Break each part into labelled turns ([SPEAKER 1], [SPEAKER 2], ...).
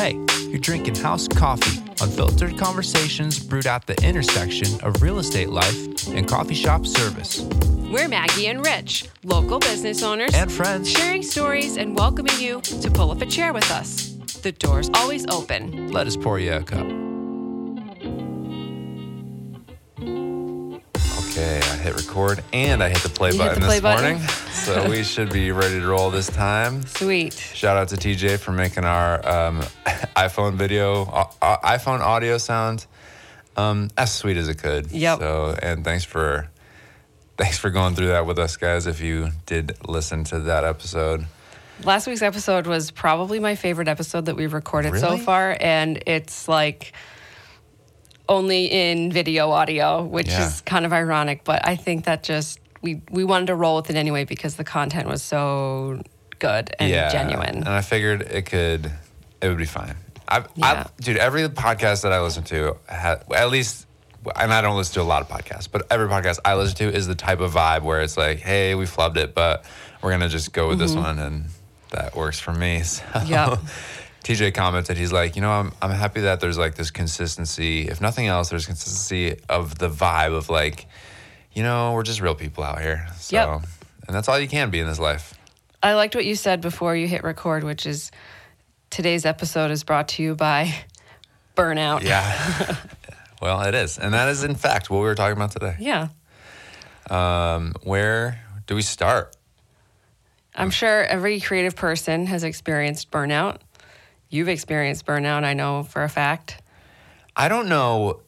[SPEAKER 1] Hey, you're drinking house coffee, unfiltered conversations brewed at the intersection of real estate life and coffee shop service.
[SPEAKER 2] We're Maggie and Rich, local business owners
[SPEAKER 1] And friends.
[SPEAKER 2] sharing stories and welcoming you to pull up a chair with us. The door's always open.
[SPEAKER 1] Let us pour you a cup. Okay, I hit record and I hit the play
[SPEAKER 2] You
[SPEAKER 1] button
[SPEAKER 2] the play
[SPEAKER 1] this
[SPEAKER 2] button?
[SPEAKER 1] morning. so we should be ready to roll this time.
[SPEAKER 2] Sweet.
[SPEAKER 1] Shout out to TJ for making our um, iPhone video, uh, uh, iPhone audio sound um, as sweet as it could.
[SPEAKER 2] Yep.
[SPEAKER 1] So, and thanks for thanks for going through that with us, guys. If you did listen to that episode,
[SPEAKER 2] Last week's episode was probably my favorite episode that we've recorded so far, and it's like only in video audio, which
[SPEAKER 1] Yeah.
[SPEAKER 2] is kind of ironic. But I think that just we we wanted to roll with it anyway because the content was so good and
[SPEAKER 1] yeah,
[SPEAKER 2] genuine.
[SPEAKER 1] and I figured it could, it would be fine. I've,
[SPEAKER 2] Yeah.
[SPEAKER 1] I've, dude, every podcast that I listen to, ha at least, and I don't listen to a lot of podcasts, but every podcast I listen to is the type of vibe where it's like, hey, we flubbed it, but we're gonna just go with this one, and that works for me. So.
[SPEAKER 2] Mm-hmm.
[SPEAKER 1] TJ commented, he's like, you know, I'm I'm happy that there's like this consistency. If nothing else, there's consistency of the vibe of like, you know, we're just real people out here. So,
[SPEAKER 2] Yep.
[SPEAKER 1] and that's all you can be in this life.
[SPEAKER 2] I liked what you said before you hit record, which is today's episode is brought to you by Burnout.
[SPEAKER 1] Yeah. well, it is. And that is, in fact, what we were talking about today.
[SPEAKER 2] Yeah.
[SPEAKER 1] Um, where do we start?
[SPEAKER 2] I'm sure every creative person has experienced burnout. You've experienced burnout, I know for a fact.
[SPEAKER 1] I don't know.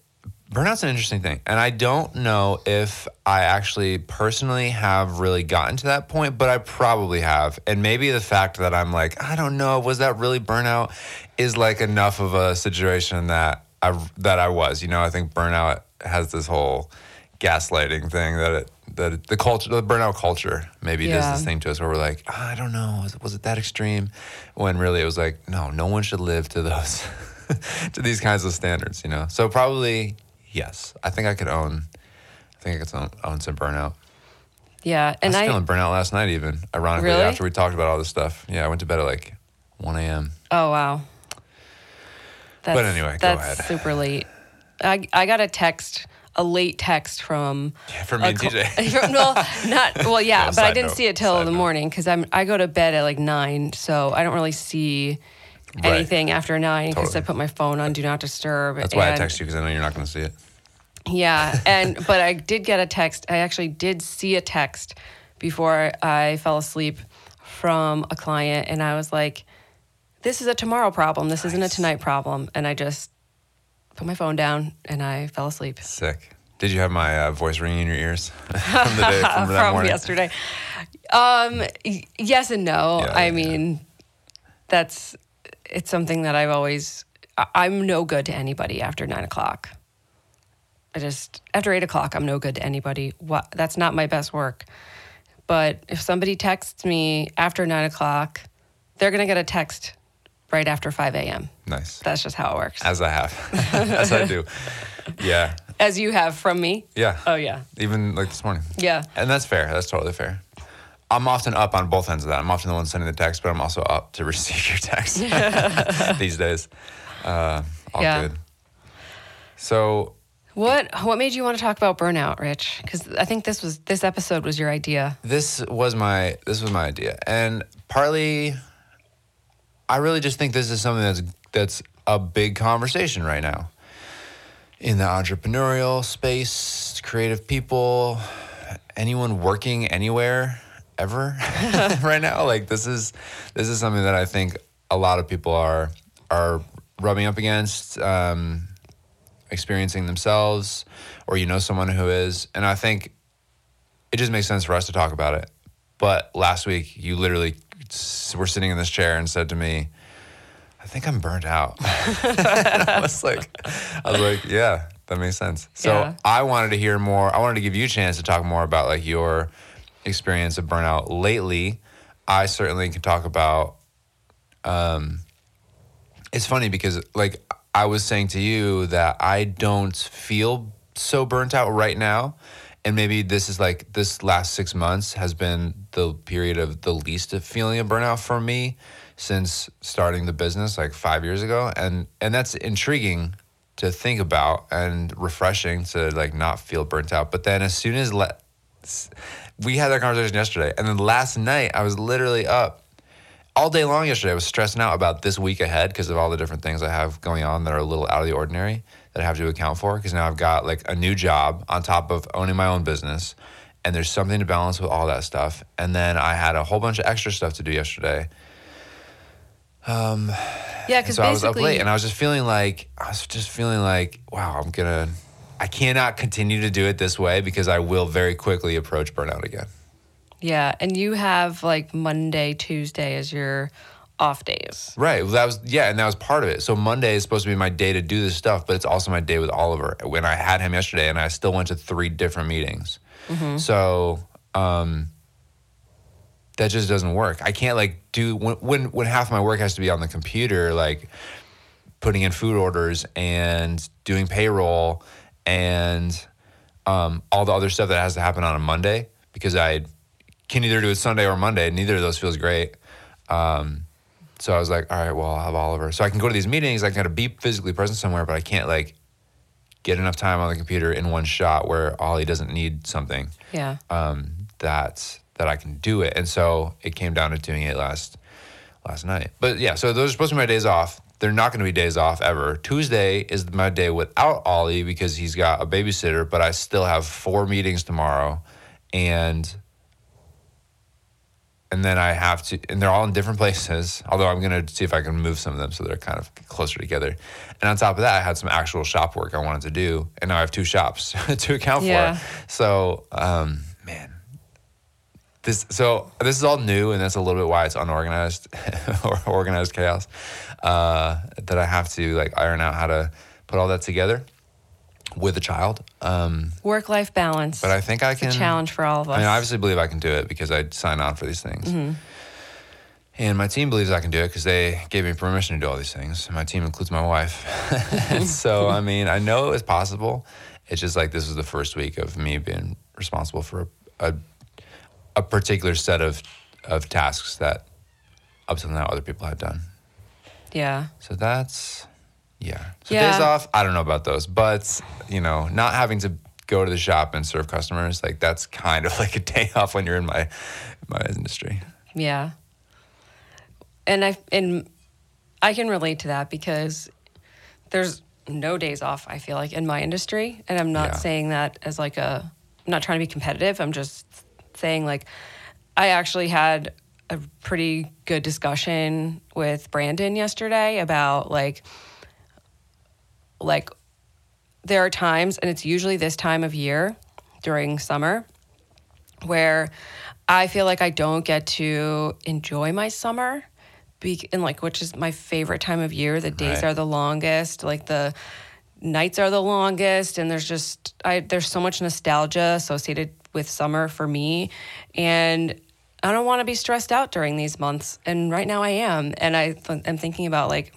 [SPEAKER 1] Burnout's an interesting thing. And I don't know if I actually personally have really gotten to that point, but I probably have. And maybe the fact that I'm like, I don't know, was that really burnout is like enough of a situation that I that I was. You know, I think burnout has this whole gaslighting thing that it it, the culture the burnout culture maybe does
[SPEAKER 2] Yeah.
[SPEAKER 1] this thing to us where we're like, "Ah, I don't know, was it, was it that extreme? When really it was like, no, no one should live to those to these kinds of standards, you know. So probably yes. I think I could own. I think I could own, own some burnout.
[SPEAKER 2] Yeah. and I
[SPEAKER 1] was
[SPEAKER 2] I,
[SPEAKER 1] feeling burnout last night, even ironically
[SPEAKER 2] Really?
[SPEAKER 1] after we talked about all this stuff. Yeah, I went to bed at like 1 a.m.
[SPEAKER 2] oh, wow. That's,
[SPEAKER 1] But anyway, go
[SPEAKER 2] that's
[SPEAKER 1] ahead.
[SPEAKER 2] super late. I, I got a text, a late text from.
[SPEAKER 1] Yeah, for me and
[SPEAKER 2] co-
[SPEAKER 1] TJ.
[SPEAKER 2] no, not well. Yeah, but I didn't
[SPEAKER 1] note,
[SPEAKER 2] see it till the
[SPEAKER 1] note.
[SPEAKER 2] morning because I'm I go to bed at like nine, so I don't really see
[SPEAKER 1] Right.
[SPEAKER 2] anything after nine because
[SPEAKER 1] Totally.
[SPEAKER 2] I put my phone on do not disturb.
[SPEAKER 1] That's why I text you because I know you're not going to see it.
[SPEAKER 2] Yeah, and but I did get a text. I actually did see a text before I fell asleep from a client, and I was like, "This is a tomorrow problem. This isn't a tonight problem." And I just put my phone down and I fell asleep
[SPEAKER 1] Sick. Did you have my uh, voice ringing in your ears from the day from, that
[SPEAKER 2] from
[SPEAKER 1] morning?
[SPEAKER 2] yesterday. Um, y- yes and no.
[SPEAKER 1] Yeah,
[SPEAKER 2] I
[SPEAKER 1] yeah.
[SPEAKER 2] mean, that's it's something that I've always. I- I'm no good to anybody after nine o'clock. I just after eight o'clock, I'm no good to anybody. What? That's not my best work. But if somebody texts me after nine o'clock, they're gonna get a text right after five a.m.
[SPEAKER 1] Nice.
[SPEAKER 2] That's just how it works,
[SPEAKER 1] As I have, as I do. Yeah,
[SPEAKER 2] as you have from me.
[SPEAKER 1] yeah.
[SPEAKER 2] Oh yeah,
[SPEAKER 1] Even like this morning.
[SPEAKER 2] yeah.
[SPEAKER 1] And that's fair. That's totally fair. I'm often up on both ends of that. I'm often the one sending the text, but I'm also up to receive your text these days. Uh, all
[SPEAKER 2] Yeah.
[SPEAKER 1] good. So
[SPEAKER 2] What what made you want to talk about burnout, Rich? Because I think this was this episode was your idea.
[SPEAKER 1] this was my this was my idea, and partly, I really just think this is something that's that's a big conversation right now in the entrepreneurial space, creative people, anyone working anywhere ever right now. Like this is this is something that I think a lot of people are are rubbing up against. Um, experiencing themselves or you know someone who is and i think it just makes sense for us to talk about it. But last week, you literally were sitting in this chair and said to me, "I think I'm burnt out." I was like, "I was like, yeah, that makes sense." So
[SPEAKER 2] Yeah.
[SPEAKER 1] I wanted to hear more. I wanted to give you a chance to talk more about like your experience of burnout lately. I certainly can talk about. Um, it's funny because like I was saying to you that I don't feel so burnt out right now. And maybe this is like this last six months has been the period of the least of feeling of burnout for me since starting the business like five years ago, and and that's intriguing to think about and refreshing to like not feel burnt out. But then as soon as le- we had that conversation yesterday, and then last night I was literally up all day long yesterday. I was stressing out about this week ahead because of all the different things I have going on that are a little out of the ordinary that I have to account for. Because now I've got like a new job on top of owning my own business, and there's something to balance with all that stuff. And then I had a whole bunch of extra stuff to do yesterday.
[SPEAKER 2] Um, Yeah, because
[SPEAKER 1] So I was up
[SPEAKER 2] basically,
[SPEAKER 1] late, and I was just feeling like I was just feeling like, wow, I'm gonna. I cannot continue to do it this way because I will very quickly approach burnout again.
[SPEAKER 2] yeah, and you have like Monday, Tuesday as your off days.
[SPEAKER 1] Right. Well, that was yeah, and that was part of it. So Monday is supposed to be my day to do this stuff, but it's also my day with Oliver. When I had him yesterday, and I still went to three different meetings. So um, that just doesn't work. I can't like do when, when when half my work has to be on the computer, like putting in food orders and doing payroll and um, all the other stuff that has to happen on a Monday because I can either do it Sunday or Monday. Neither of those feels great. Um, so I was like, all right, well, I'll have Oliver. So I can go to these meetings. I can kind of be physically present somewhere, but I can't like get enough time on the computer in one shot where Ollie doesn't need something
[SPEAKER 2] Yeah.
[SPEAKER 1] um, that that I can do it. And so it came down to doing it last last night. But yeah, so those are supposed to be my days off. They're not going to be days off ever. Tuesday is my day without Ollie because he's got a babysitter, but I still have four meetings tomorrow and and then I have to and they're all in different places, although I'm going to see if I can move some of them so they're kind of closer together. And on top of that, I had some actual shop work I wanted to do, and now I have two shops to account
[SPEAKER 2] Yeah.
[SPEAKER 1] for. So, um, man, this so this is all new, and that's a little bit why it's unorganized or organized chaos. Uh, that I have to like iron out how to put all that together with a child. Um,
[SPEAKER 2] Work life balance.
[SPEAKER 1] but I think I
[SPEAKER 2] it's
[SPEAKER 1] can
[SPEAKER 2] a challenge for all of us.
[SPEAKER 1] I mean, I obviously believe I can do it because I sign on for these things. And my team believes I can do it because they gave me permission to do all these things. My team includes my wife. so, I mean, I know it's possible. It's just like this is the first week of me being responsible for a, a particular set of, of tasks that up to now other people had done.
[SPEAKER 2] yeah.
[SPEAKER 1] So that's, yeah. So
[SPEAKER 2] Yeah.
[SPEAKER 1] days off, I don't know about those, but, you know, not having to go to the shop and serve customers, like that's kind of like a day off when you're in my, my industry.
[SPEAKER 2] Yeah. And I and I can relate to that because there's no days off, I feel like, in my industry. And I'm not
[SPEAKER 1] Yeah.
[SPEAKER 2] saying that as like a I'm not trying to be competitive. I'm just saying like I actually had a pretty good discussion with Brandon yesterday about like like there are times and it's usually this time of year during summer where I feel like I don't get to enjoy my summer, be, and like which is my favorite time of year. The days
[SPEAKER 1] Right.
[SPEAKER 2] are the longest, like the nights are the longest, and there's just I there's so much nostalgia associated with summer for me, and I don't want to be stressed out during these months. And right now I am, and I th- am thinking about like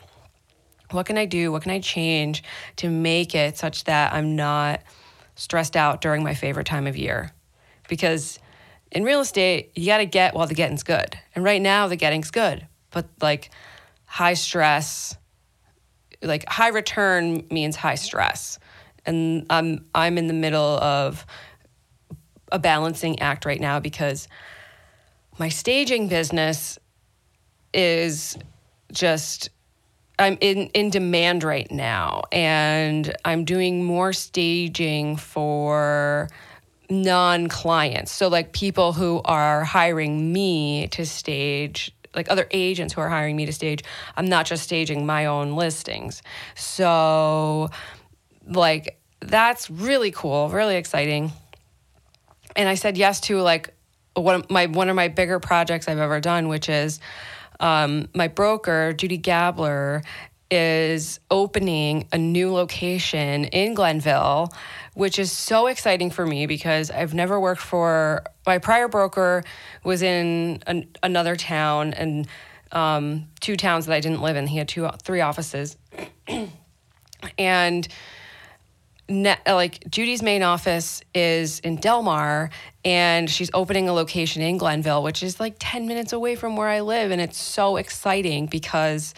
[SPEAKER 2] what can I do? What can I change to make it such that I'm not stressed out during my favorite time of year? Because in real estate, you got to get while the getting's good. And right now, the getting's good, but like high stress, like high return means high stress. And I'm I'm in the middle of a balancing act right now because my staging business is just I'm in in demand right now and I'm doing more staging for non-clients. So like people who are hiring me to stage like other agents who are hiring me to stage. I'm not just staging my own listings. So like that's really cool, really exciting. And I said yes to like one of my one of my bigger projects I've ever done, which is um, my broker, Judy Gabler, is opening a new location in Glenville, which is so exciting for me because I've never worked for my prior broker was in an, another town and um, two towns that I didn't live in. He had two, three offices, and ne- like Judy's main office is in Delmar and she's opening a location in Glenville, which is like 10 minutes away from where I live. And it's so exciting because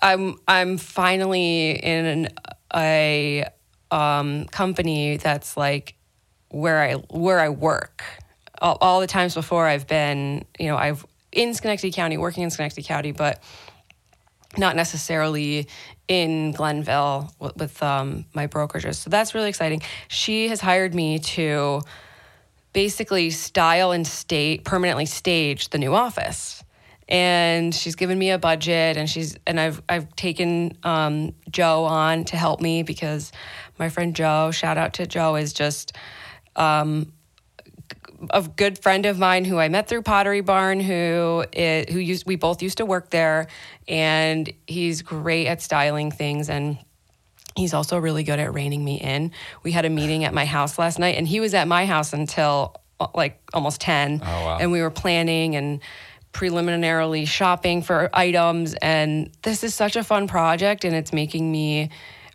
[SPEAKER 2] I'm I'm finally in a um, company that's like where I where I work. All, all the times before I've been, you know, I've in Schenectady County, working in Schenectady County, but not necessarily in Glenville with, with um, my brokerages. So that's really exciting. She has hired me to basically style and state permanently stage the new office. And she's given me a budget, and she's and I've I've taken um, Joe on to help me because my friend Joe, shout out to Joe, is just um, a good friend of mine who I met through Pottery Barn, who is, who used we both used to work there, and he's great at styling things and. He's also really good at reining me in. We had a meeting at my house last night, and he was at my house until uh, like almost 10.
[SPEAKER 1] Oh, wow.
[SPEAKER 2] And we were planning and preliminarily shopping for items. And this is such a fun project, and it's making me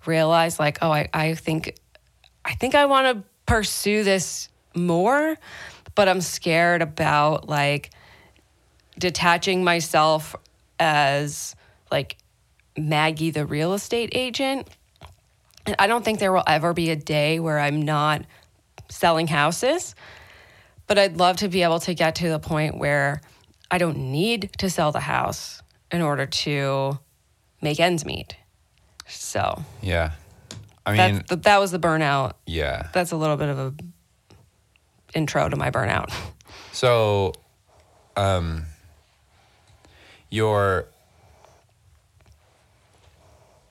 [SPEAKER 2] realize, like, oh, I, I think I think I want to pursue this more, but I'm scared about like detaching myself as like Maggie, the real estate agent. And I don't think there will ever be a day where I'm not selling houses, but I'd love to be able to get to the point where I don't need to sell the house in order to make ends meet. So
[SPEAKER 1] Yeah. I mean,
[SPEAKER 2] that's the, that was the burnout.
[SPEAKER 1] yeah.
[SPEAKER 2] That's a little bit of a intro to my burnout.
[SPEAKER 1] So, um, your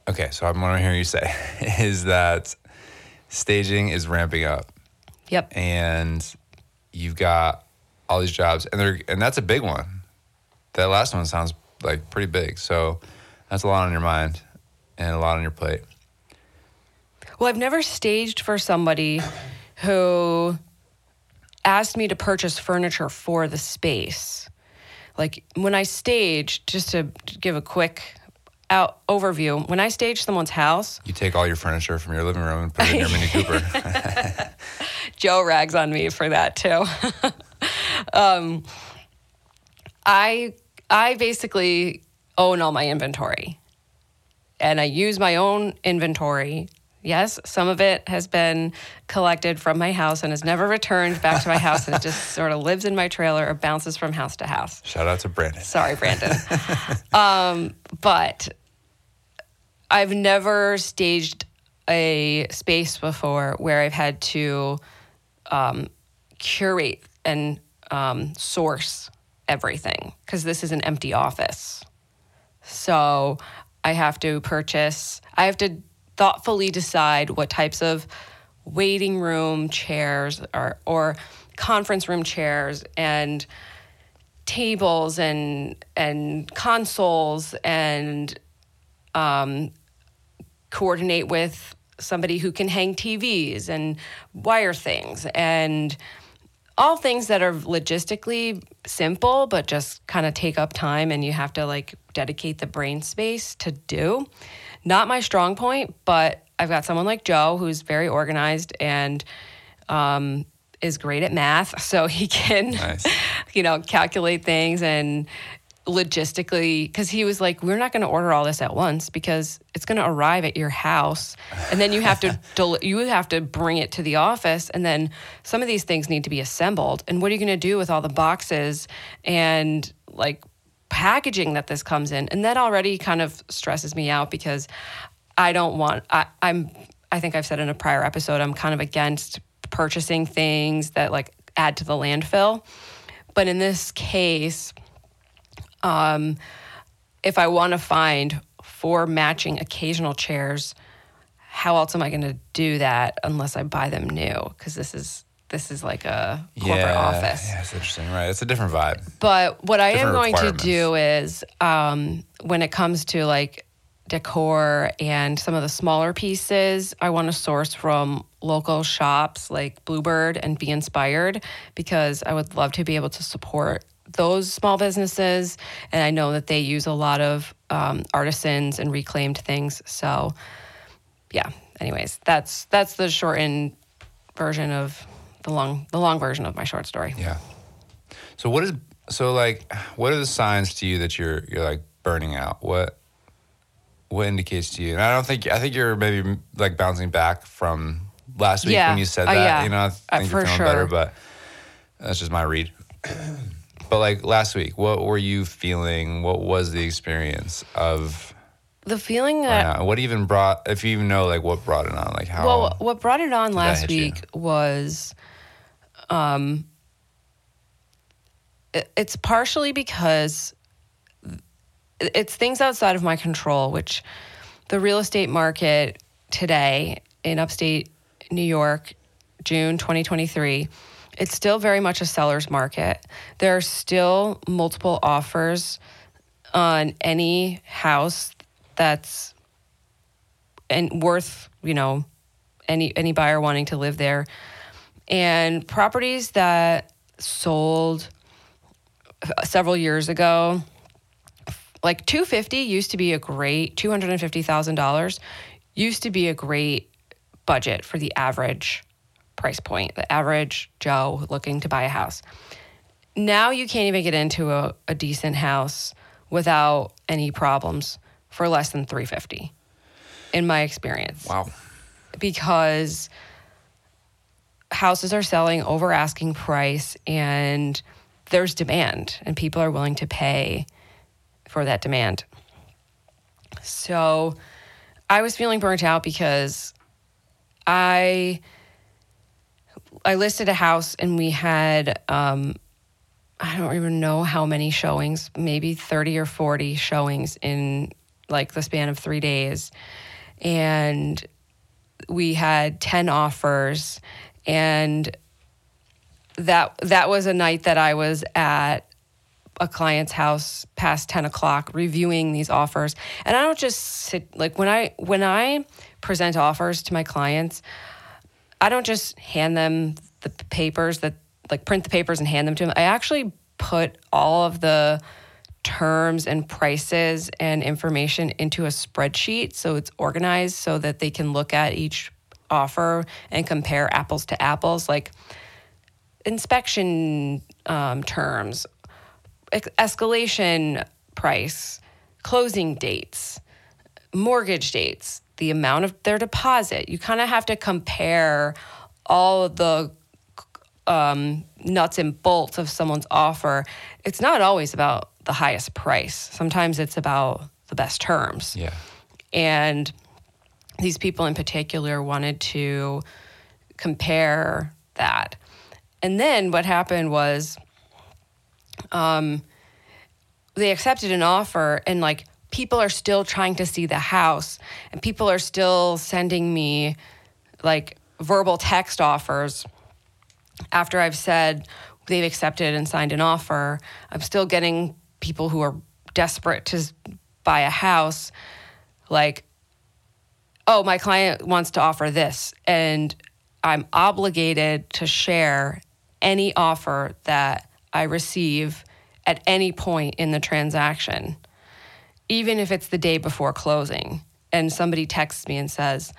[SPEAKER 1] okay. So I'm want to hear you say is that staging is ramping up,
[SPEAKER 2] Yep.
[SPEAKER 1] and you've got all these jobs, and they're and that's a big one. That last one sounds like pretty big. So that's a lot on your mind and a lot on your plate.
[SPEAKER 2] Well, I've never staged for somebody who asked me to purchase furniture for the space. Like when I stage, just to give a quick out overview, when I stage someone's house,
[SPEAKER 1] You take all your furniture from your living room and put it in your Mini Cooper.
[SPEAKER 2] Joe rags on me for that too. um, I I basically own all my inventory, and I use my own inventory. Yes, some of it has been collected from my house and has never returned back to my house, and it just sort of lives in my trailer or bounces from house to house.
[SPEAKER 1] Shout out to Brandon.
[SPEAKER 2] Sorry, Brandon. um, but I've never staged a space before where I've had to um, curate and um, source everything because this is an empty office. So I have to purchase, I have to thoughtfully decide what types of waiting room chairs or, or conference room chairs and tables and and consoles and um, coordinate with somebody who can hang TVs and wire things and all things that are logistically simple but just kind of take up time and you have to like dedicate the brain space to do. Not my strong point, but I've got someone like Joe who's very organized and um, is great at math, so he can,
[SPEAKER 1] Nice.
[SPEAKER 2] you know, calculate things and logistically because he was like we're not going to order all this at once because it's going to arrive at your house and then you have to del- you have to bring it to the office and then some of these things need to be assembled and what are you going to do with all the boxes and like packaging that this comes in and that already kind of stresses me out because i don't want I, i'm i think i've said in a prior episode i'm kind of against purchasing things that like add to the landfill but in this case um, if I want to find four matching occasional chairs, how else am I going to do that unless I buy them new? Because this is this is like a corporate office.
[SPEAKER 1] Yeah, it's interesting. Right. It's a different vibe.
[SPEAKER 2] But what I am going to do is um, when it comes to like decor and some of the smaller pieces, I want to source from local shops like Bluebird and Be Inspired because I would love to be able to support those small businesses. And I know that they use a lot of um, artisans and reclaimed things. So yeah. Anyways, that's that's the shortened version of the long the long version of my short story.
[SPEAKER 1] Yeah. So what is so like what are the signs to you that you're you're like burning out? What what indicates to you? And I don't think I think you're maybe like bouncing back from last week
[SPEAKER 2] Yeah.
[SPEAKER 1] when you said
[SPEAKER 2] Uh,
[SPEAKER 1] that.
[SPEAKER 2] yeah.
[SPEAKER 1] You know, I
[SPEAKER 2] Uh,
[SPEAKER 1] think
[SPEAKER 2] for
[SPEAKER 1] you're feeling
[SPEAKER 2] sure.
[SPEAKER 1] better, but that's just my read. but like last week, what were you feeling? What was the experience of
[SPEAKER 2] The feeling that
[SPEAKER 1] burnout? What even brought if you even know like what brought it on? Like how
[SPEAKER 2] Well, what brought it on last
[SPEAKER 1] hit you?
[SPEAKER 2] week was, um, it- it's partially because it's things outside of my control, which the real estate market today in upstate New York, June 2023, it's still very much a seller's market. There are still multiple offers on any house that's and worth, you know, any any buyer wanting to live there. And properties that sold uh, several years ago like 250 used to be a great $250,000 used to be a great budget for the average price point, the average Joe looking to buy a house. Now you can't even get into a, a decent house without any problems for less than 350 in my experience
[SPEAKER 1] wow.
[SPEAKER 2] because houses are selling over asking price and there's demand and people are willing to pay for that demand. So I was feeling burnt out because I I listed a house and we had um I don't even know how many showings, maybe 30 or 40 showings in like the span of 3 days. And we had 10 offers and that that was a night that I was at a client's house past 10 o'clock reviewing these offers. And i don't just sit like when i when i present offers to my clients i don't just hand them the papers that like print the papers and hand them to them i actually put all of the terms and prices and information into a spreadsheet so it's organized so that they can look at each offer and compare apples to apples like inspection um, terms ex- escalation price, closing dates, mortgage dates, the amount of their deposit. You kind of have to compare all of the um, nuts and bolts of someone's offer. It's not always about the highest price. Sometimes it's about the best terms.
[SPEAKER 1] Yeah.
[SPEAKER 2] And these people in particular wanted to compare that. And then what happened was um, they accepted an offer and like people are still trying to see the house and people are still sending me like verbal text offers after I've said they've accepted and signed an offer. I'm still getting people who are desperate to buy a house like oh my client wants to offer this and I'm obligated to share any offer that I receive at any point in the transaction, even if it's the day before closing, and somebody texts me and says,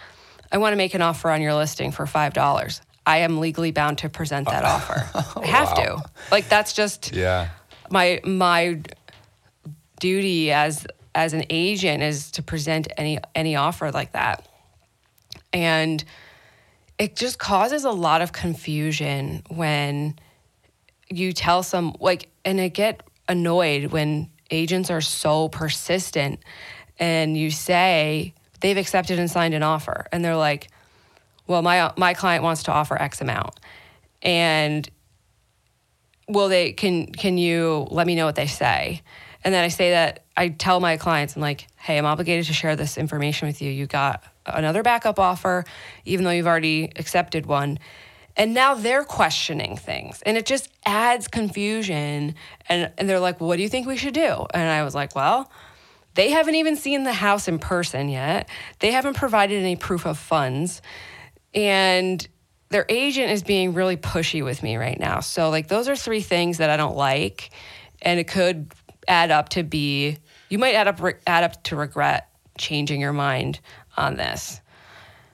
[SPEAKER 2] I want to make an offer on your listing for $5. I am legally bound to present that oh, offer. I have to. Like that's just
[SPEAKER 1] Yeah.
[SPEAKER 2] my my duty as as an agent is to present any any offer like that. And it just causes a lot of confusion when you tell some like and I get annoyed when agents are so persistent and you say they've accepted and signed an offer and they're like well my my client wants to offer x amount and will they can can you let me know what they say and then i say that i tell my clients i'm like hey i'm obligated to share this information with you. You got another backup offer even though you've already accepted one. And now they're questioning things and it just adds confusion. And, and they're like what do you think we should do? And i was like well they haven't even seen the house in person yet. They haven't provided any proof of funds. And their agent is being really pushy with me right now. So like those are three things that I don't like, and it could add up to be you might add up add up to regret changing your mind on this.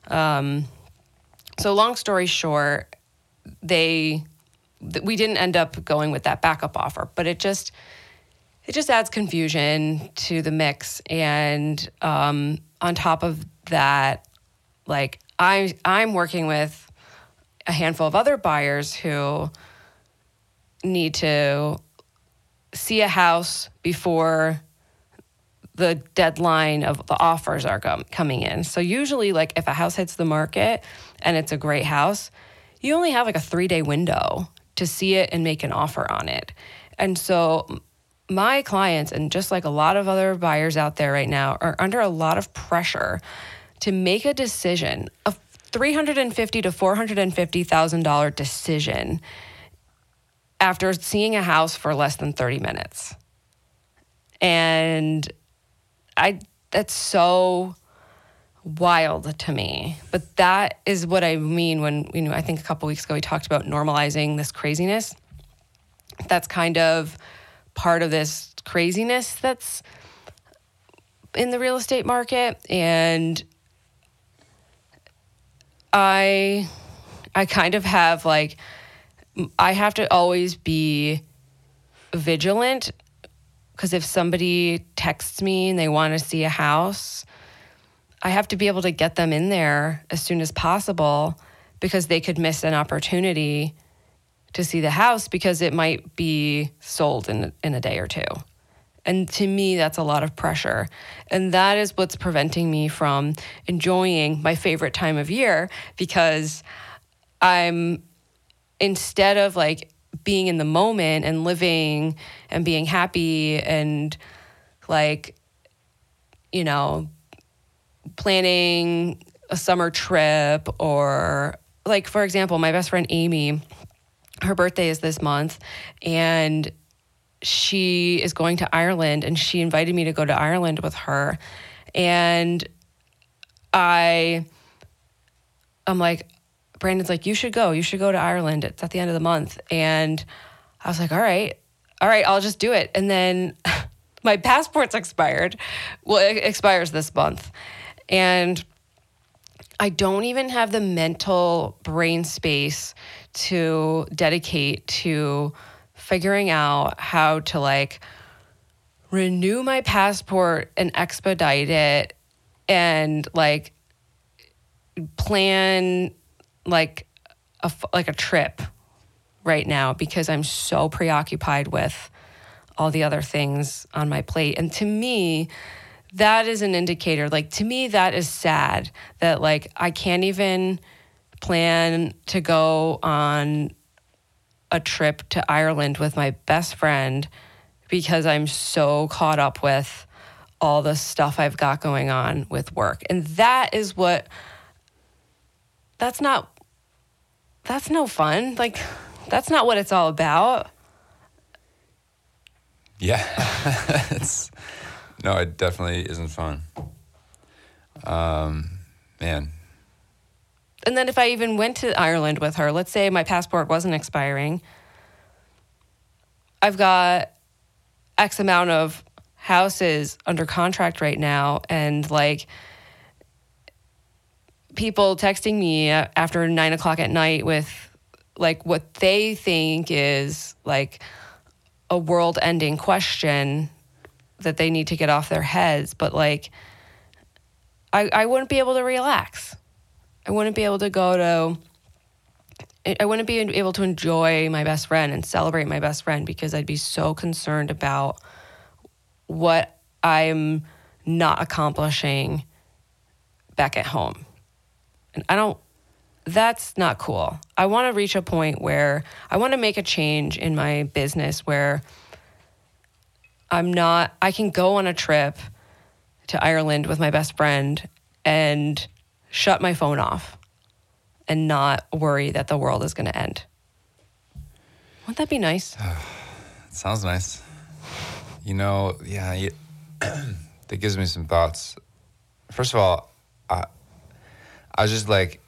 [SPEAKER 2] Um, so long story short, they th- we didn't end up going with that backup offer, but it just it just adds confusion to the mix. And um, on top of that, like I I'm working with a handful of other buyers who need to see a house before the deadline of the offers are com- coming in. So usually like if a house hits the market and it's a great house, you only have like a 3-day window to see it and make an offer on it. And so my clients and just like a lot of other buyers out there right now are under a lot of pressure to make a decision, a 350 to 450 thousand dollar decision after seeing a house for less than 30 minutes. And I that's so wild to me. But that is what I mean when you know I think a couple weeks ago we talked about normalizing this craziness. That's kind of part of this craziness that's in the real estate market and I I kind of have like I have to always be vigilant because if somebody texts me and they want to see a house, I have to be able to get them in there as soon as possible because they could miss an opportunity to see the house because it might be sold in in a day or two. And to me, that's a lot of pressure. And that is what's preventing me from enjoying my favorite time of year because I'm, instead of like being in the moment and living and being happy and like, you know, planning a summer trip or like, for example, my best friend Amy, her birthday is this month and she is going to Ireland and she invited me to go to Ireland with her. And I, I'm like, Brandon's like, you should go. You should go to Ireland. It's at the end of the month. And I was like, all right, all right, I'll just do it. And then my passport's expired. Well, it expires this month. And I don't even have the mental brain space to dedicate to figuring out how to like renew my passport and expedite it and like plan like a like a trip right now because I'm so preoccupied with all the other things on my plate and to me that is an indicator like to me that is sad that like I can't even plan to go on a trip to Ireland with my best friend because I'm so caught up with all the stuff I've got going on with work. And that is what that's not that's no fun. Like that's not what it's all about.
[SPEAKER 1] Yeah. it's no, it definitely isn't fun. Um man,
[SPEAKER 2] and then if I even went to Ireland with her, let's say my passport wasn't expiring, I've got X amount of houses under contract right now, and like people texting me after nine o'clock at night with like what they think is like a world ending question that they need to get off their heads, but like I, I wouldn't be able to relax. I wouldn't be able to go to I wouldn't be able to enjoy my best friend and celebrate my best friend because I'd be so concerned about what I'm not accomplishing back at home. I don't that's not cool. I want to reach a point where I want to make a change in my business where I'm not I can go on a trip to Ireland with my best friend and shut my phone off and not worry that the world is going to end. Wouldn't that be nice?
[SPEAKER 1] sounds nice. You know, yeah, you, that gives me some thoughts. First of all, I, I was just like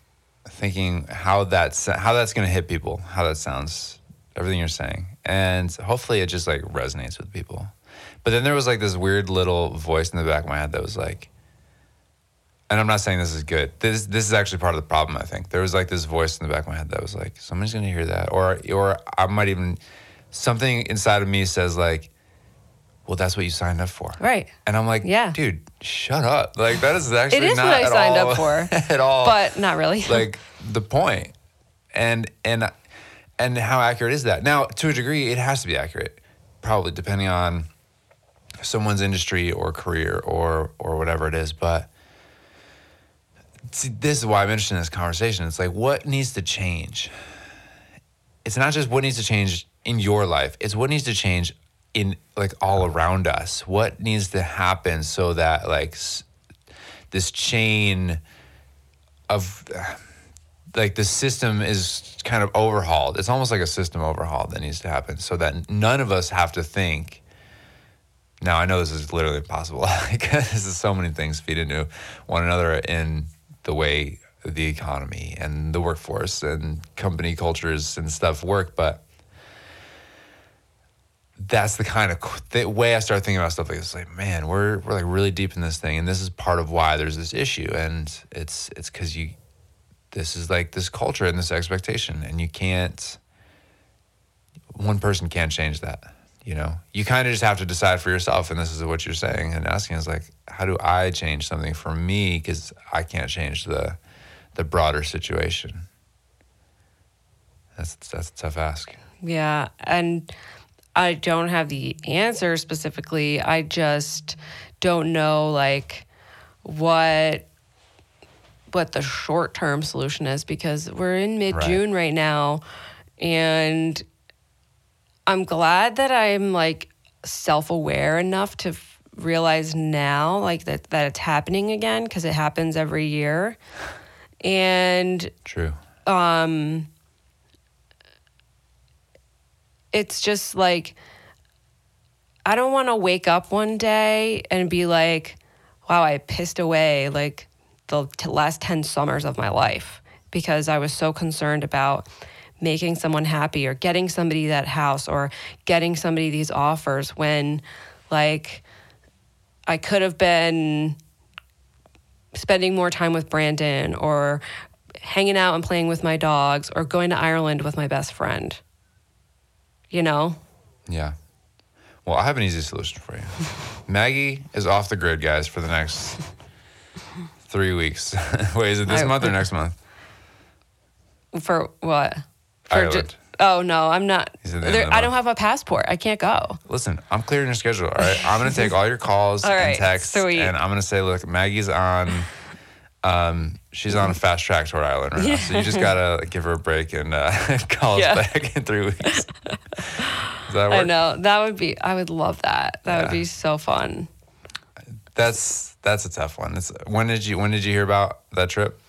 [SPEAKER 1] thinking how that's how that's to hit people, how that sounds, everything you're saying, and hopefully it just like resonates with people. But then there was like this weird little voice in the back of my head that was like, and I'm not saying this is good. This this is actually part of the problem. I think there was like this voice in the back of my head that was like, somebody's gonna hear that, or or I might even something inside of me says like, well, that's what you signed up for,
[SPEAKER 2] Right.
[SPEAKER 1] And I'm like,
[SPEAKER 2] Yeah.
[SPEAKER 1] dude, shut up. Like that is actually
[SPEAKER 2] It is
[SPEAKER 1] not
[SPEAKER 2] what I
[SPEAKER 1] at
[SPEAKER 2] signed
[SPEAKER 1] all-
[SPEAKER 2] up for.
[SPEAKER 1] at all,
[SPEAKER 2] But not really.
[SPEAKER 1] like the point and and and how accurate is that now to a degree it has to be accurate probably depending on someone's industry or career or or whatever it is but see, this is why i'm interested in this conversation it's like what needs to change it's not just what needs to change in your life it's what needs to change in like all around us what needs to happen so that like s- this chain of like the system is kind of overhauled. It's almost like a system overhaul that needs to happen so that none of us have to think. Now I know this is literally impossible because this is so many things feed into one another in the way the economy and the workforce and company cultures and stuff work, but that's the kind of the way I start thinking about stuff like this. Like, man, we're we're like really deep in this thing, and this is part of why there's this issue, and it's it's because you, this is like this culture and this expectation, and you can't. One person can't change that. You know, you kind of just have to decide for yourself, and this is what you're saying and asking is like, how do I change something for me? Because I can't change the, the broader situation. That's that's a tough ask.
[SPEAKER 2] Yeah, and I don't have the answer specifically. I just don't know like what what the short-term solution is because we're in mid-June right, now and I'm glad that I'm like self-aware enough to f- realize now like that that it's happening again because it happens every year. And
[SPEAKER 1] True.
[SPEAKER 2] Um, it's just like I don't want to wake up one day and be like, wow, I pissed away like the t- last 10 summers of my life because I was so concerned about making someone happy or getting somebody that house or getting somebody these offers when like I could have been spending more time with Brandon or hanging out and playing with my dogs or going to Ireland with my best friend you know?
[SPEAKER 1] Yeah. Well, I have an easy solution for you. Maggie is off the grid, guys, for the next three weeks. Wait, is it this
[SPEAKER 2] I-
[SPEAKER 1] month or next month?
[SPEAKER 2] For what? For
[SPEAKER 1] Ireland.
[SPEAKER 2] oh no, I'm not.
[SPEAKER 1] He's at the end
[SPEAKER 2] there- I don't have a passport. I can't go.
[SPEAKER 1] Listen, I'm clearing your schedule. All right, I'm gonna take all your calls
[SPEAKER 2] All
[SPEAKER 1] and
[SPEAKER 2] right,
[SPEAKER 1] texts,
[SPEAKER 2] sweet.
[SPEAKER 1] and I'm gonna say, look, Maggie's on. Um, she's on a fast track to Rhode Island right now, so you just gotta give her a break and uh, call
[SPEAKER 2] Yeah.
[SPEAKER 1] us back in three weeks. Does that work?
[SPEAKER 2] I know that would be. I would love that. That would be so fun.
[SPEAKER 1] That's that's a tough one. It's, when did you when did you hear about that trip?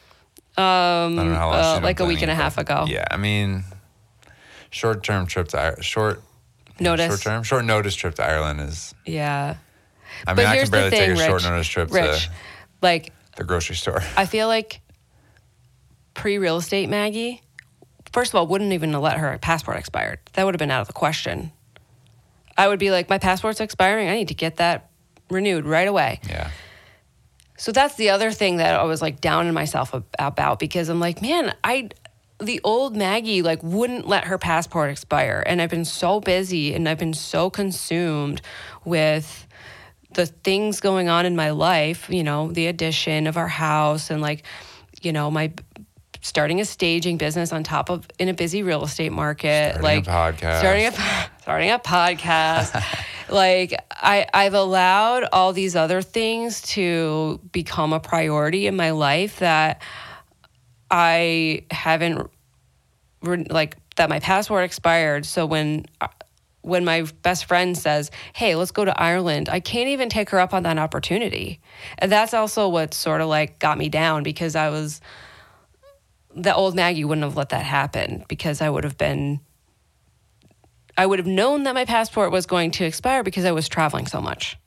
[SPEAKER 2] Um,
[SPEAKER 1] I don't know how long
[SPEAKER 2] uh, like a week and a half ago.
[SPEAKER 1] Yeah, I mean, short term trip to short
[SPEAKER 2] Notice.
[SPEAKER 1] short term short notice trip to Ireland is.
[SPEAKER 2] Yeah.
[SPEAKER 1] I mean,
[SPEAKER 2] But
[SPEAKER 1] I can barely
[SPEAKER 2] thing,
[SPEAKER 1] take a short notice trip
[SPEAKER 2] Rich,
[SPEAKER 1] to
[SPEAKER 2] like
[SPEAKER 1] the grocery store.
[SPEAKER 2] I feel like pre real estate Maggie, first of all, wouldn't even let her passport expired. That would have been out of the question. I would be like, my passport's expiring. I need to get that renewed right away.
[SPEAKER 1] Yeah,
[SPEAKER 2] So that's the other thing that I was like down in myself about because I'm like, man, I the old Maggie like wouldn't let her passport expire and I've been so busy and I've been so consumed with the things going on in my life, you know, the addition of our house and like, you know, my starting a staging business on top of in a busy real estate market,
[SPEAKER 1] Starting a
[SPEAKER 2] like
[SPEAKER 1] podcast.
[SPEAKER 2] starting a starting a podcast. like I I've allowed all these other things to become a priority in my life that I haven't like that my passport expired. So when uh, when my best friend says, "Hey, let's go to Ireland," I can't even take her up on that opportunity, and that's also what sort of like got me down because I was the old Maggie wouldn't have let that happen because I would have been. I would have known that my passport was going to expire because I was traveling so much,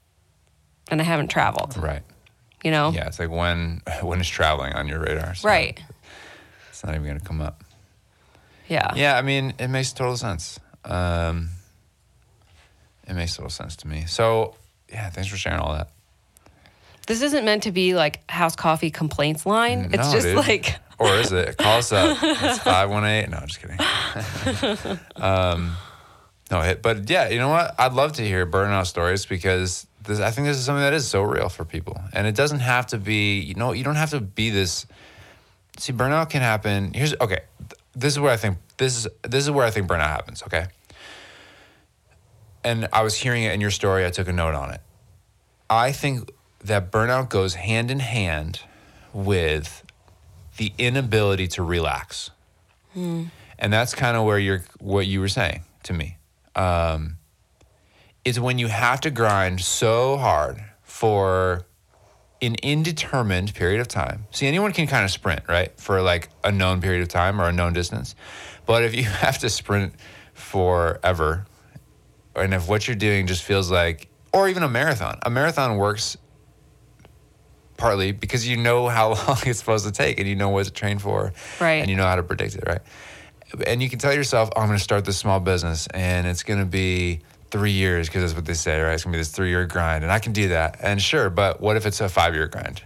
[SPEAKER 2] and I haven't traveled.
[SPEAKER 1] right.
[SPEAKER 2] You know,
[SPEAKER 1] Yeah, it's like when when is traveling on your radar?
[SPEAKER 2] Right?
[SPEAKER 1] It's not even gonna come up.
[SPEAKER 2] Yeah.
[SPEAKER 1] Yeah, I mean, it makes total sense. Um, it makes little sense to me. So, yeah, thanks for sharing all that.
[SPEAKER 2] This isn't meant to be like house coffee complaints line. It's just
[SPEAKER 1] dude.
[SPEAKER 2] like
[SPEAKER 1] Or is it? Call us up. It's 518. No, I'm just kidding. um, no, but yeah, you know what? I'd love to hear burnout stories because this, I think this is something that is so real for people. And it doesn't have to be, you know, you don't have to be this. See, burnout can happen. Here's, okay, this is where I think, this is, this is where I think burnout happens, okay? And I was hearing it in your story. I took a note on it. I think that burnout goes hand in hand with the inability to relax. And that's kind of where you're what you were saying to me. Um, is when you have to grind so hard for an indeterminate period of time. See, anyone can kind of sprint, right? For like a known period of time or a known distance. But if you have to sprint forever, and if what you're doing just feels like, or even a marathon, a marathon works partly because you know how long it's supposed to take and you know what to train for
[SPEAKER 2] Right.
[SPEAKER 1] and you know how to predict it right? And you can tell yourself oh, i'm going to start this small business and it's going to be three years because that's what they say right? It's going to be this three year grind and i can do that. And sure but what if it's a five year grind?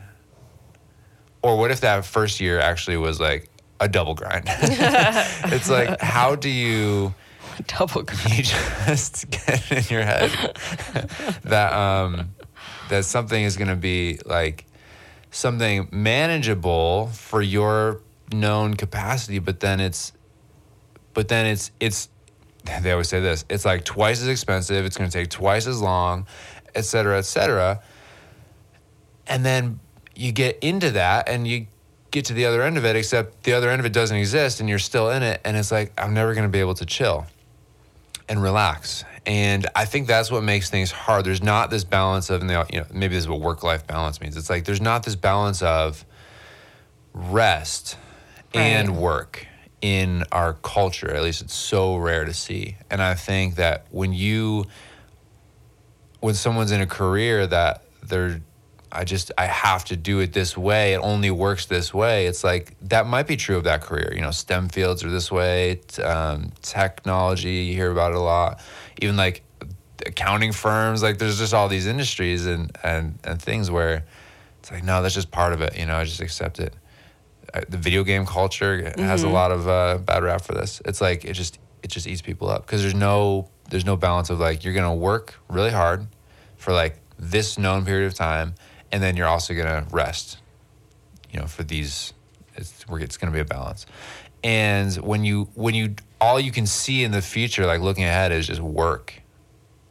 [SPEAKER 1] Or what if that first year actually was like a double grind? It's like how do you
[SPEAKER 2] double.
[SPEAKER 1] you just get in your head that um that something is going to be like something manageable for your known capacity but then it's but then it's it's they always say this it's like twice as expensive it's going to take twice as long et cetera et cetera and then you get into that and you get to the other end of it except the other end of it doesn't exist and you're still in it and it's like i'm never going to be able to chill and relax. And I think that's what makes things hard. There's not this balance of, you know, maybe this is what work life balance means. It's like there's not this balance of rest and work in our culture. At least it's so rare to see. And I think that when you, when someone's in a career that they're, I just, I have to do it this way. It only works this way. It's like that might be true of that career. You know, STEM fields are this way. Um, technology, you hear about it a lot. Even like accounting firms, like there's just all these industries and and and things where it's like, no, that's just part of it. You know, I just accept it. Uh, The video game culture has a lot of uh, bad rap for this. It's like it just it just eats people up because there's no there's no balance of like you're gonna work really hard for like this known period of time, and then you're also gonna rest. You know, for these, it's it's gonna be a balance. And when you when you all you can see in the future, like looking ahead, is just work,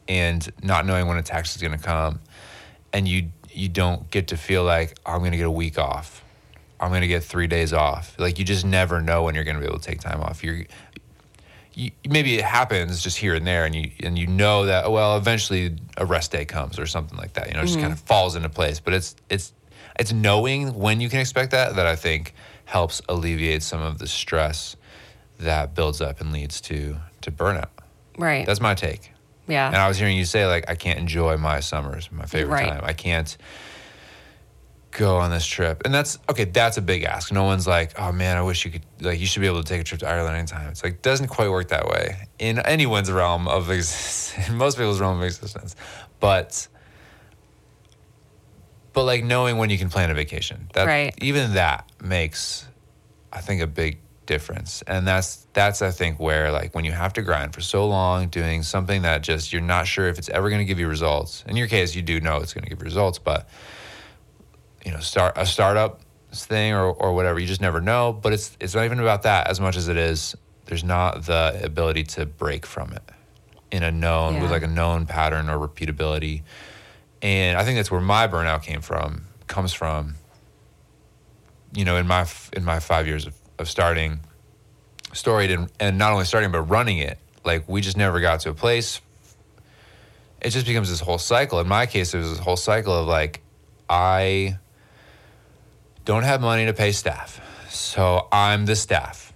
[SPEAKER 1] and not knowing when a tax is gonna come, and you you don't get to feel like "Oh, I'm gonna get a week off. I'm gonna get three days off. Like you just never know when you're gonna be able to take time off. You're you, maybe it happens just here and there, and you and you know that well eventually a rest day comes or something like that. You know, it just kind of mm-hmm. falls into place. But it's it's it's knowing when you can expect that that I think helps alleviate some of the stress that builds up and leads to to burnout.
[SPEAKER 2] Right.
[SPEAKER 1] That's my take.
[SPEAKER 2] yeah.
[SPEAKER 1] And I was hearing you say like I can't enjoy my summers, my favorite
[SPEAKER 2] Right.
[SPEAKER 1] time. I can't go on this trip. And that's okay, that's a big ask. No one's like, "Oh man, I wish you could like you should be able to take a trip to Ireland anytime." It's like doesn't quite work that way in anyone's realm of existence, most people's realm of existence. But but like knowing when you can plan a vacation. That
[SPEAKER 2] Right.
[SPEAKER 1] even that makes I think a big difference. And that's that's I think where like when you have to grind for so long doing something that just you're not sure if it's ever going to give you results. In your case, you do know it's going to give you results, but you know, start a startup thing or or whatever, you just never know, but it's it's not even about that as much as it is there's not the ability to break from it in a known with like a known pattern or repeatability. And I think that's where my burnout came from, comes from you know, in my in my five years of, of starting storied and, and not only starting but running it, like we just never got to a place. It just becomes this whole cycle. In my case, it was this whole cycle of like, I don't have money to pay staff, so I'm the staff.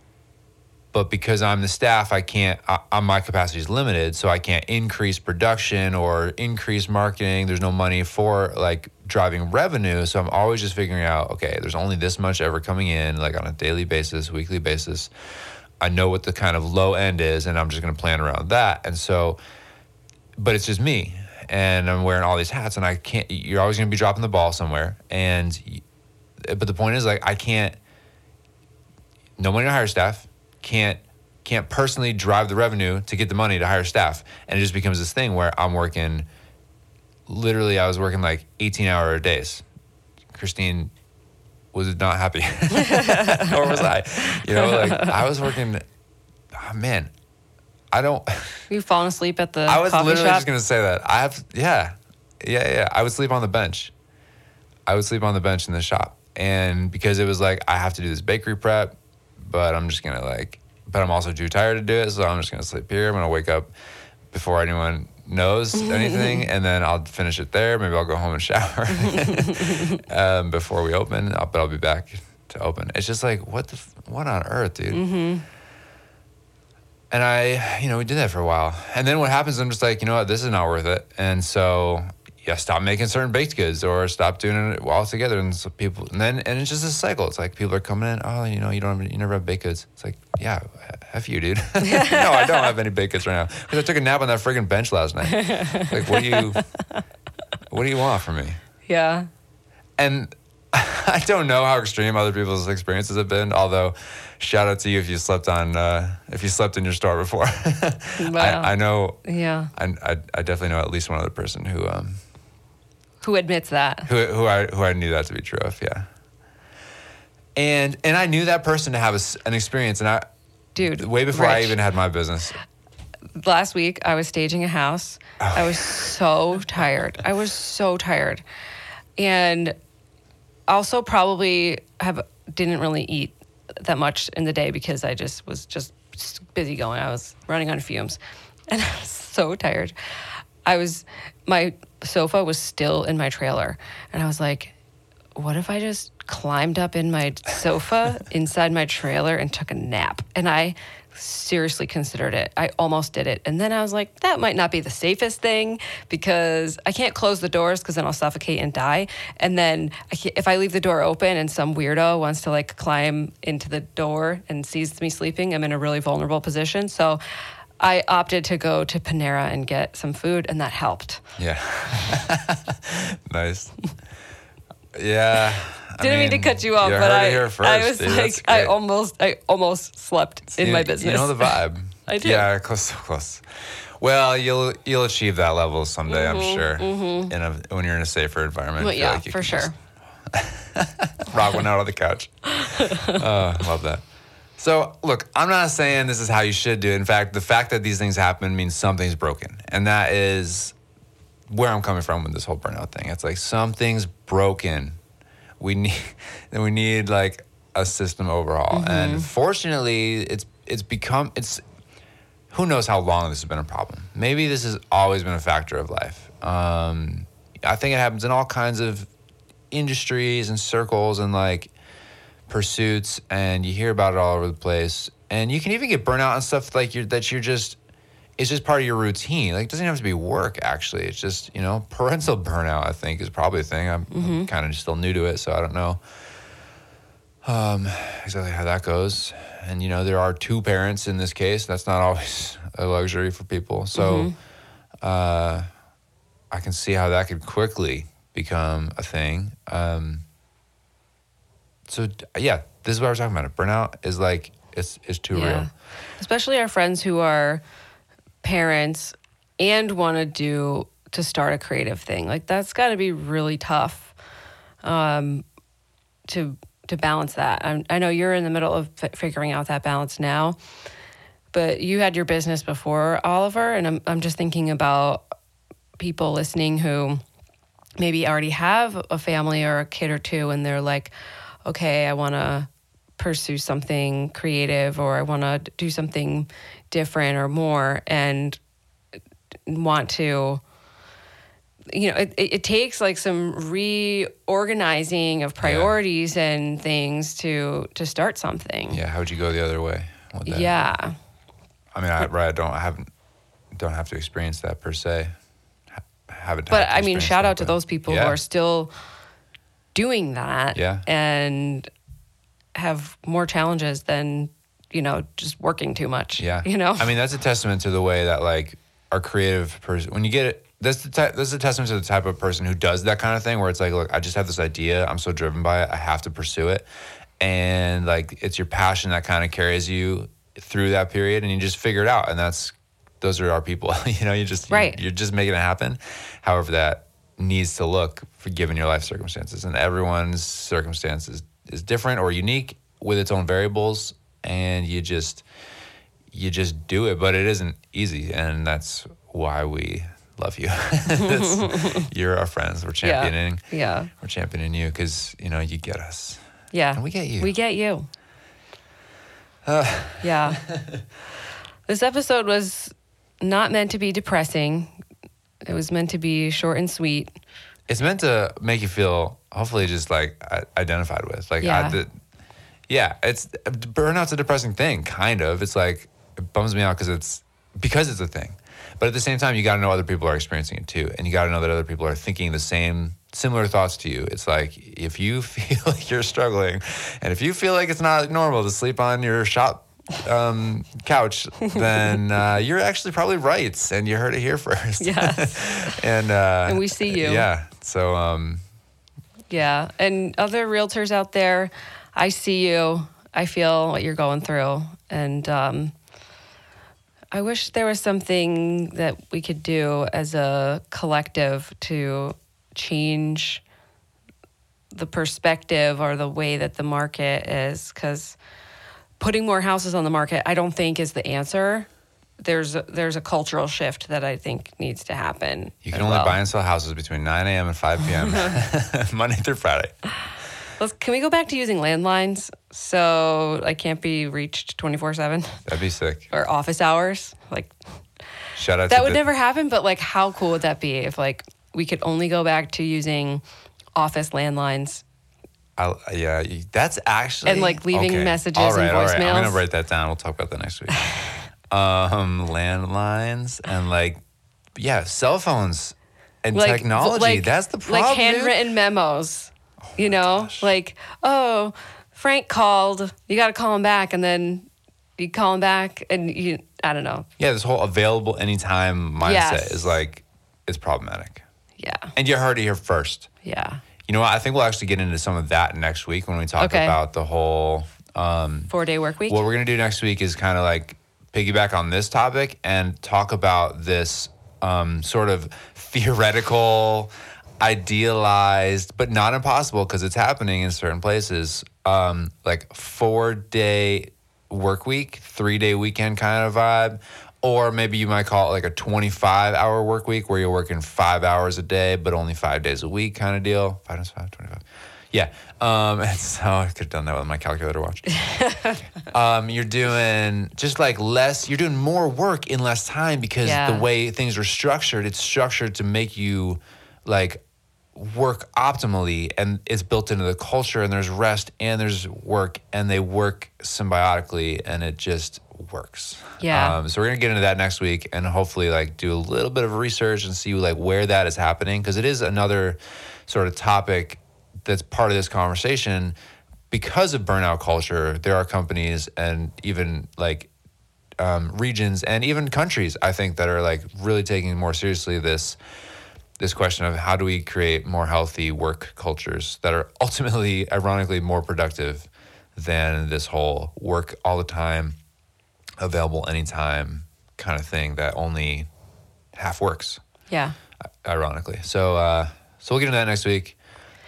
[SPEAKER 1] But because I'm the staff, I can't. I, my capacity is limited, so I can't increase production or increase marketing. There's no money for like driving revenue, so I'm always just figuring out. Okay, there's only this much ever coming in, like on a daily basis, weekly basis. I know what the kind of low end is, and I'm just going to plan around that. And so, but it's just me, and I'm wearing all these hats, and I can't. You're always going to be dropping the ball somewhere, and but the point is like I can't. No money to hire staff. Can't can't personally drive the revenue to get the money to hire staff, and it just becomes this thing where I'm working. Literally, I was working like 18 hour days. Christine was not happy, or was I? You know, like I was working. Oh, man, I don't.
[SPEAKER 2] You falling asleep at the
[SPEAKER 1] I was literally
[SPEAKER 2] shop?
[SPEAKER 1] just gonna say that. I have, yeah, yeah, yeah. I would sleep on the bench. I would sleep on the bench in the shop, and because it was like I have to do this bakery prep, but I'm just gonna like, but I'm also too tired to do it, so I'm just gonna sleep here. I'm gonna wake up before anyone knows anything, and then I'll finish it there. Maybe I'll go home and shower um, before we open. I'll, but I'll be back to open. It's just like what the what on earth, dude. And I, you know, we did that for a while. And then what happens, I'm just like, you know what, this is not worth it. And so, yeah, stop making certain baked goods or stop doing it all together. And so people, and then, and it's just a cycle. It's like people are coming in, oh, you know, you don't, have, you never have baked goods. It's like, yeah, F you, dude. no, I don't have any baked goods right now. Because I took a nap on that friggin' bench last night. Like, what do you, what do you want from me?
[SPEAKER 2] yeah.
[SPEAKER 1] and I don't know how extreme other people's experiences have been. Although, shout out to you if you slept on uh, if you slept in your store before.
[SPEAKER 2] Wow.
[SPEAKER 1] I, I know.
[SPEAKER 2] Yeah.
[SPEAKER 1] I, I, I definitely know at least one other person who um
[SPEAKER 2] Who admits that?
[SPEAKER 1] who who I who I knew that to be true of. Yeah. And and I knew that person to have a an experience, and I
[SPEAKER 2] Dude.
[SPEAKER 1] way before I even had my business.
[SPEAKER 2] last week I was staging a house.
[SPEAKER 1] Oh,
[SPEAKER 2] I was so tired. I was so tired. And also probably have didn't really eat that much in the day because I just was just busy going. I was running on fumes. And I was so tired. I was my sofa was still in my trailer and I was like what if I just climbed up in my sofa inside my trailer and took a nap? And I seriously considered it. I almost did it. And then I was like, that might not be the safest thing because I can't close the doors because then I'll suffocate and die. And then I if I leave the door open and some weirdo wants to like climb into the door and sees me sleeping, I'm in a really vulnerable position. So I opted to go to Panera and get some food, and that helped.
[SPEAKER 1] Yeah. nice. Yeah. I
[SPEAKER 2] Didn't mean, to cut you off,
[SPEAKER 1] you
[SPEAKER 2] but I,
[SPEAKER 1] here first,
[SPEAKER 2] I was
[SPEAKER 1] dude.
[SPEAKER 2] Like, I almost, I almost slept in
[SPEAKER 1] You-
[SPEAKER 2] my business.
[SPEAKER 1] You know the vibe.
[SPEAKER 2] I do.
[SPEAKER 1] Yeah, close, so close. Well, you'll you'll achieve that level someday, I'm sure. Mhm. In a when you're in a safer environment.
[SPEAKER 2] Mm-hmm, yeah,
[SPEAKER 1] like
[SPEAKER 2] for sure.
[SPEAKER 1] Rock one out on the couch. uh, love that. So look, I'm not saying this is how you should do it. In fact, the fact that these things happen means something's broken, and that is where I'm coming from with this whole burnout thing. It's like something's broken. We need we need like a system overhaul. And fortunately, it's it's become it's who knows how long this has been a problem. Maybe this has always been a factor of life. Um, I think it happens in all kinds of industries and circles and like pursuits, and you hear about it all over the place. And you can even get burnout on stuff like you're that you're just it's just part of your routine. Like it doesn't have to be work. Actually, it's just you know parental burnout. I think is probably a thing. I'm, I'm kind of still new to it, so I don't know um, exactly how that goes. And you know, there are two parents in this case. That's not always a luxury for people. So uh, I can see how that could quickly become a thing. Um, so yeah, this is what I was talking about. Burnout is like it's it's too real.
[SPEAKER 2] Especially our friends who are parents and want to do to start a creative thing. Like that's got to be really tough um, to to balance that. i I know you're in the middle of fi- figuring out that balance now, but you had your business before Oliver, and I'm I'm just thinking about people listening who maybe already have a family or a kid or two and they're like okay i want to pursue something creative or i want to do something different or more and want to you know it, it takes like some reorganizing of priorities and things to to start something
[SPEAKER 1] Yeah, how would you go the other way?
[SPEAKER 2] yeah
[SPEAKER 1] I mean, I, right, I don't, I haven't, don't have to experience that per se. Haven't.
[SPEAKER 2] but I mean, shout
[SPEAKER 1] that,
[SPEAKER 2] out to those people
[SPEAKER 1] Yeah.
[SPEAKER 2] who are still doing that
[SPEAKER 1] Yeah.
[SPEAKER 2] and have more challenges than, you know, just working too much.
[SPEAKER 1] Yeah.
[SPEAKER 2] You know?
[SPEAKER 1] I mean, that's a testament to the way that like our creative person, when you get it that's the type, this is a testament to the type of person who does that kind of thing, where it's like, look, I just have this idea, I'm so driven by it, I have to pursue it, and like it's your passion that kind of carries you through that period, and you just figure it out, and that's those are our people. you know, you just you-
[SPEAKER 2] Right.
[SPEAKER 1] you're just making it happen. However, that needs to look for given your life circumstances, and everyone's circumstances is different or unique with its own variables, and you just you just do it, but it isn't easy, and that's why we love you. You're our friends. We're championing.
[SPEAKER 2] Yeah.
[SPEAKER 1] We're championing you because you know you get us.
[SPEAKER 2] Yeah.
[SPEAKER 1] And we get you.
[SPEAKER 2] We get you. Ah. yeah. this episode was not meant to be depressing. It was meant to be short and sweet.
[SPEAKER 1] It's meant to make you feel hopefully just like identified with. Like,
[SPEAKER 2] Yeah.
[SPEAKER 1] I, the, yeah, it's burnout's a depressing thing. Kind of. It's like it bums me out because it's because it's a thing. But at the same time, you got to know other people are experiencing it too, and you got to know that other people are thinking the same similar thoughts to you. It's like if you feel like you're struggling, and if you feel like it's not normal to sleep on your shop um, couch, then uh, you're actually probably right, and you heard it here first.
[SPEAKER 2] Yes.
[SPEAKER 1] and uh,
[SPEAKER 2] And we see you.
[SPEAKER 1] Yeah. So um,
[SPEAKER 2] Yeah. And other realtors out there, I see you. I feel what you're going through. And um, I wish there was something that we could do as a collective to change the perspective or the way that the market is. Because putting more houses on the market, I don't think is the answer. There's a, there's a cultural shift that I think needs to happen.
[SPEAKER 1] you can only
[SPEAKER 2] well.
[SPEAKER 1] buy and sell houses between 9 a.m. and 5 p.m. Monday through Friday.
[SPEAKER 2] Let's, can we go back to using landlines so I can't be reached 24 7
[SPEAKER 1] That'd be sick.
[SPEAKER 2] or office hours? Like,
[SPEAKER 1] Shout out
[SPEAKER 2] that would
[SPEAKER 1] the,
[SPEAKER 2] never happen, but like, how cool would that be if like we could only go back to using office landlines?
[SPEAKER 1] I, yeah, that's actually
[SPEAKER 2] And, like, leaving messages
[SPEAKER 1] all
[SPEAKER 2] and
[SPEAKER 1] right, all right. I'm gonna write that down. We'll talk about that next week. um, landlines and like, yeah, cell phones and
[SPEAKER 2] Like
[SPEAKER 1] technology.
[SPEAKER 2] like-
[SPEAKER 1] that's the problem.
[SPEAKER 2] Like
[SPEAKER 1] dude.
[SPEAKER 2] handwritten memos, you know, like, oh, Frank called, you got to call him back. And then you call him back and you, I don't know.
[SPEAKER 1] Yeah, this whole available anytime mindset
[SPEAKER 2] Yes.
[SPEAKER 1] is like, it's problematic.
[SPEAKER 2] Yeah.
[SPEAKER 1] And you heard it here first.
[SPEAKER 2] Yeah.
[SPEAKER 1] You know what? I think we'll actually get into some of that next week when we talk
[SPEAKER 2] Okay.
[SPEAKER 1] about the whole. Um,
[SPEAKER 2] Four day work week.
[SPEAKER 1] what we're gonna do next week is kind of like piggyback on this topic and talk about this um, sort of theoretical, idealized, but not impossible because it's happening in certain places. Um, like four day work week, three day weekend kind of vibe. Or maybe you might call it like a 25 hour work week where you're working five hours a day, but only five days a week kind of deal. Five times five, 25. Yeah. Um, and so I could have done that with my calculator watch um, you're doing just like less you're doing more work in less time because
[SPEAKER 2] Yeah.
[SPEAKER 1] the way things are structured it's structured to make you like work optimally and it's built into the culture and there's rest and there's work and they work symbiotically and it just works.
[SPEAKER 2] Yeah.
[SPEAKER 1] um, so we're gonna get into that next week and hopefully like do a little bit of research and see like where that is happening because it is another sort of topic that's part of this conversation. Because of burnout culture there are companies and even like um, regions and even countries i think that are like really taking more seriously this this question of how do we create more healthy work cultures that are ultimately ironically more productive than this whole work all the time available anytime kind of thing that only half works
[SPEAKER 2] yeah.
[SPEAKER 1] ironically so uh so we'll get into that next week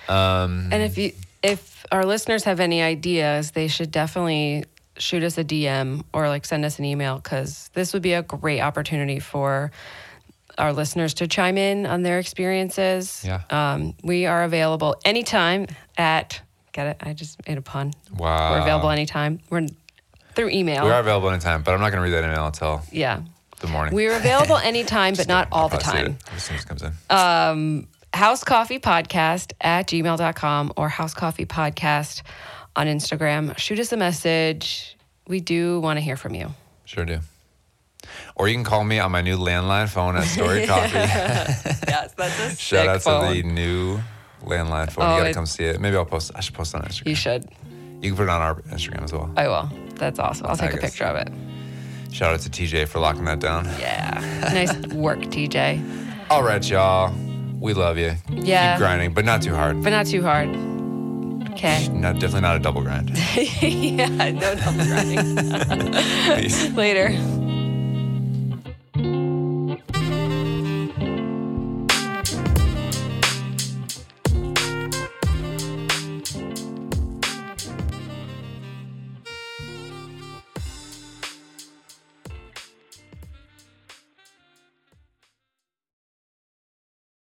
[SPEAKER 1] um
[SPEAKER 2] And if you if our listeners have any ideas, they should definitely shoot us a DM or like send us an email because this would be a great opportunity for our listeners to chime in on their experiences.
[SPEAKER 1] Yeah.
[SPEAKER 2] Um, we are available anytime at get it? I just made a pun.
[SPEAKER 1] wow
[SPEAKER 2] We're available anytime. We're through email.
[SPEAKER 1] we are available anytime but i'm not going to read that email until
[SPEAKER 2] yeah.
[SPEAKER 1] the morning
[SPEAKER 2] We're available anytime, but not all the
[SPEAKER 1] I'll probably see
[SPEAKER 2] time.
[SPEAKER 1] as soon as it comes in um,
[SPEAKER 2] House Coffee Podcast at gmail.com or House Coffee Podcast on Instagram. Shoot us a message. We do want to hear from you.
[SPEAKER 1] sure do or you can call me on my new landline phone at Story Coffee.
[SPEAKER 2] Yes, that's a
[SPEAKER 1] Shout out to the new landline phone.
[SPEAKER 2] Oh,
[SPEAKER 1] you gotta come see it. Maybe I'll post. I should post it on Instagram.
[SPEAKER 2] You should.
[SPEAKER 1] You can put it on our Instagram as well.
[SPEAKER 2] I will. That's awesome. I'll take a
[SPEAKER 1] guess.
[SPEAKER 2] picture of it.
[SPEAKER 1] Shout out to TJ for locking that down.
[SPEAKER 2] Yeah. nice work, TJ.
[SPEAKER 1] All right, y'all. We love you.
[SPEAKER 2] Yeah.
[SPEAKER 1] Keep grinding, but not too hard.
[SPEAKER 2] but not too hard. Okay.
[SPEAKER 1] Not definitely not a double grind.
[SPEAKER 2] yeah, no double grinding. Later.